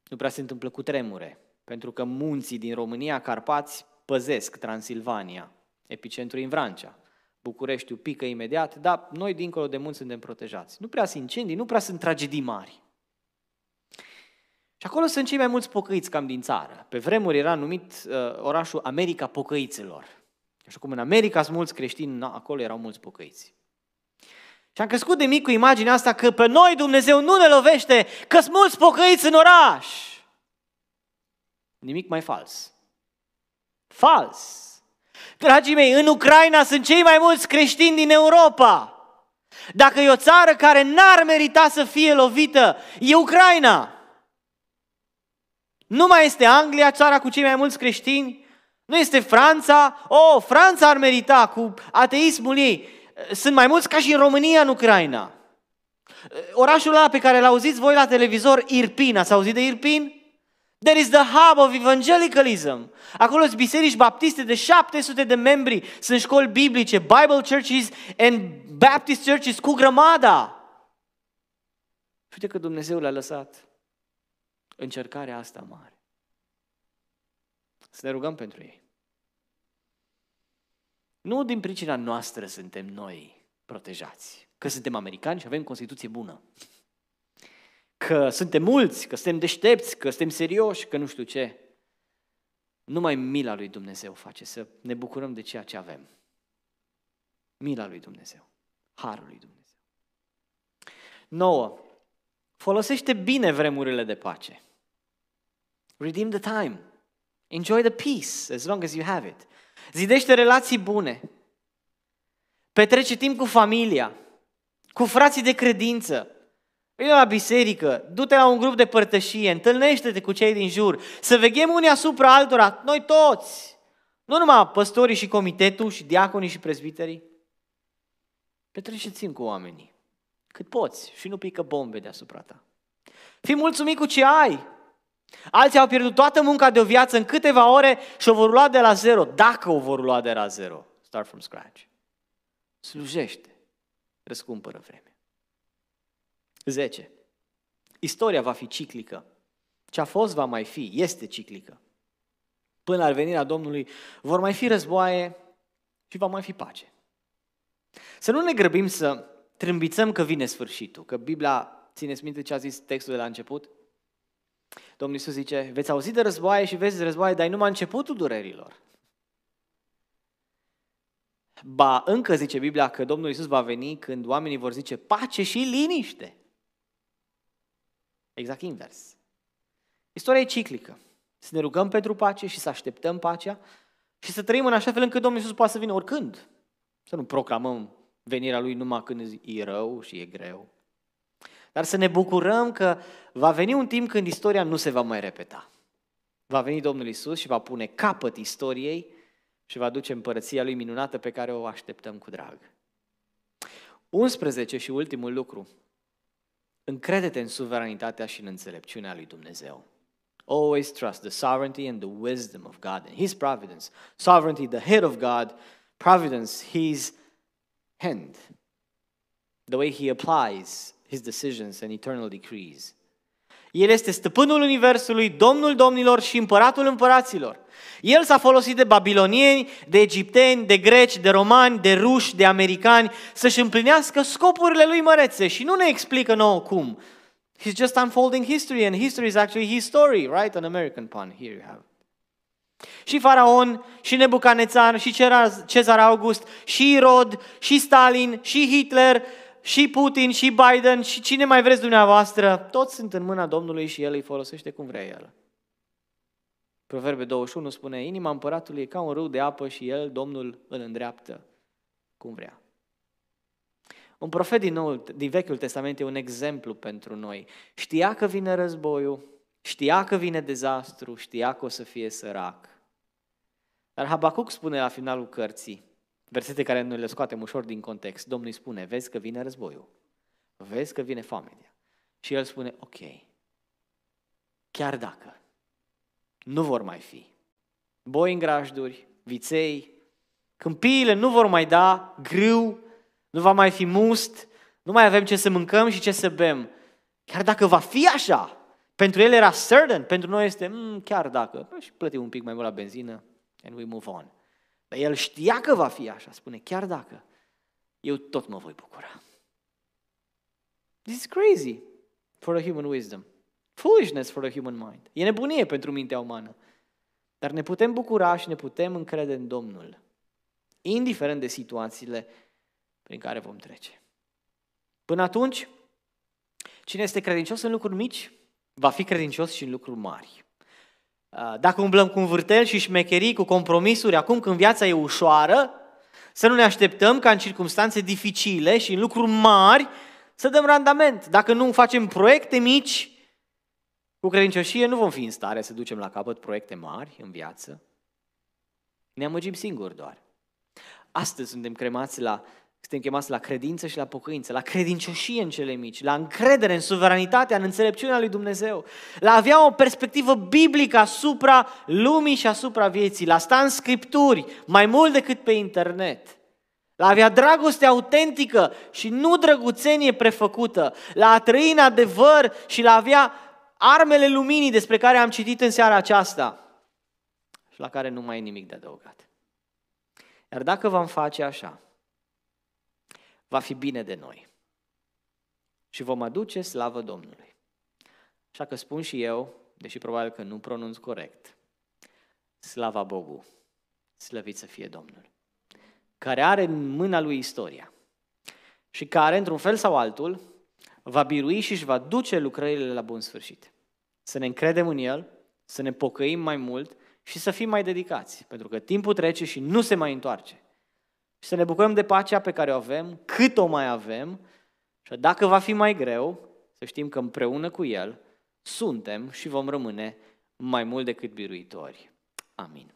Nu prea se întâmplă cu tremure. Pentru că munții din România, Carpați, păzesc Transilvania. Epicentru în Vrancea. Bucureștiul pică imediat, dar noi dincolo de munți suntem protejați. Nu prea sunt incendii, nu prea sunt tragedii mari. Și acolo sunt cei mai mulți pocăiți cam din țară. Pe vremuri era numit uh, orașul America Pocăiților. Așa cum în America sunt mulți creștini, na, acolo erau mulți pocăiți. Și am crescut de mic cu imaginea asta că pe noi Dumnezeu nu ne lovește, că sunt mulți pocăiți în oraș. Nimic mai fals. Fals. Dragii mei, în Ucraina sunt cei mai mulți creștini din Europa. Dacă e o țară care n-ar merita să fie lovită, e Ucraina. Nu mai este Anglia, țara cu cei mai mulți creștini, nu este Franța. Oh, Franța ar merita cu ateismul ei. Sunt mai mulți ca și în România, în Ucraina. Orașul ăla pe care l-auziți voi la televizor, Irpin, ați auzit de Irpin? There is the hub of evangelicalism. Acolo sunt biserici baptiste de 700 de membri, sunt școli biblice, Bible churches and Baptist churches cu grămada. Uite că Dumnezeu le-a lăsat încercarea asta mare. Să ne rugăm pentru ei. Nu din pricina noastră suntem noi protejați, că suntem americani și avem Constituție bună. Că suntem mulți, că suntem deștepți, că suntem serioși, că nu știu ce. Numai mila lui Dumnezeu face să ne bucurăm de ceea ce avem. Mila lui Dumnezeu. Harul lui Dumnezeu. 9. Folosește bine vremurile de pace. Redeem the time. Enjoy the peace as long as you have it. Zidește relații bune. Petrece timp cu familia, cu frații de credință. Vino la biserică, du-te la un grup de părtășie, întâlnește-te cu cei din jur, să veghem unii asupra altora, noi toți. Nu numai păstorii și comitetul și diaconii și prezbiterii. Petrece timp cu oamenii, cât poți și nu pică bombe deasupra ta. Fii mulțumit cu ce ai. Alții au pierdut toată munca de o viață în câteva ore și o vor lua de la zero, dacă o vor lua de la zero. Start from scratch. Slujește. Răscumpără vreme. 10. Istoria va fi ciclică. Ce a fost va mai fi, este ciclică. Până la venirea Domnului vor mai fi războaie și va mai fi pace. Să nu ne grăbim să trâmbițăm că vine sfârșitul, că Biblia, țineți minte ce a zis textul de la început? Domnul Iisus zice, veți auzi de războaie și vezi de războaie, dar e numai începutul durerilor. Ba, încă zice Biblia că Domnul Iisus va veni când oamenii vor zice pace și liniște. Exact invers. Istoria e ciclică. Să ne rugăm pentru pace și să așteptăm pacea și să trăim în așa fel încât Domnul Iisus poate să vină oricând. Să nu proclamăm venirea Lui numai când e rău și e greu. Dar să ne bucurăm că va veni un timp când istoria nu se va mai repeta. Va veni Domnul Isus și va pune capăt istoriei și va duce împărăția Lui minunată pe care o așteptăm cu drag. 11 și ultimul lucru. Încrede-te în suveranitatea și în înțelepciunea lui Dumnezeu. Always trust the sovereignty and the wisdom of God and His providence. Sovereignty, the head of God. Providence, His hand. The way He applies his decisions and eternal decrees. El este stăpânul universului, domnul domnilor și împăratul împăraților. El s-a folosit de babilonieni, de egipteni, de greci, de romani, de ruși, de americani să-și împlinească scopurile lui mărețe și nu ne explică nouă cum. He's just unfolding history and history is actually his story, right? An American pun, here you have Și Faraon, și Nebucanețar, și Cezar August, și Irod, și Stalin, și Hitler, și Putin, și Biden, și cine mai vreți dumneavoastră, toți sunt în mâna Domnului și El îi folosește cum vrea El. Proverbe 21 spune, inima împăratului e ca un râu de apă și El, Domnul, îl îndreaptă cum vrea. Un profet din, nou, din Vechiul Testament e un exemplu pentru noi. Știa că vine războiul, știa că vine dezastru, știa că o să fie sărac. Dar Habacuc spune la finalul cărții, Versete care noi le scoatem ușor din context. Domnul îi spune, vezi că vine războiul, vezi că vine foamea. Și el spune, ok, chiar dacă nu vor mai fi boi în grajduri, viței, câmpiile nu vor mai da grâu, nu va mai fi must, nu mai avem ce să mâncăm și ce să bem. Chiar dacă va fi așa, pentru el era certain, pentru noi este mm, chiar dacă, și plătim un pic mai mult la benzină and we move on. Dar el știa că va fi așa, spune, chiar dacă, eu tot mă voi bucura. This is crazy for a human wisdom. Foolishness for a human mind. E nebunie pentru mintea umană. Dar ne putem bucura și ne putem încrede în Domnul, indiferent de situațiile prin care vom trece. Până atunci, cine este credincios în lucruri mici, va fi credincios și în lucruri mari. Ah, dacă umblăm cu un vârtel și șmecherii, cu compromisuri, acum când viața e ușoară, să nu ne așteptăm ca în circunstanțe dificile și în lucruri mari să dăm randament. Dacă nu facem proiecte mici, cu credincioșie nu vom fi în stare să ducem la capăt proiecte mari în viață. Ne amăgim singuri doar. Astăzi suntem cremați la suntem chemați la credință și la pocăință, la credincioșie în cele mici, la încredere în suveranitatea, în înțelepciunea lui Dumnezeu, la avea o perspectivă biblică asupra lumii și asupra vieții, la sta în scripturi mai mult decât pe internet, la avea dragoste autentică și nu drăguțenie prefăcută, la a trăi în adevăr și la avea armele luminii despre care am citit în seara aceasta. și la care nu mai e nimic de adăugat. Iar dacă vom face așa, va fi bine de noi și vom aduce slavă Domnului. Așa că spun și eu, deși probabil că nu pronunț corect, slava Bogu, slăvit să fie Domnul, care are în mâna lui istoria și care, într-un fel sau altul, va birui și își va duce lucrările la bun sfârșit. Să ne încredem în El, să ne pocăim mai mult și să fim mai dedicați, pentru că timpul trece și nu se mai întoarce. Și să ne bucurăm de pacea pe care o avem, cât o mai avem, și dacă va fi mai greu, să știm că împreună cu El suntem și vom rămâne mai mult decât biruitori. Amin.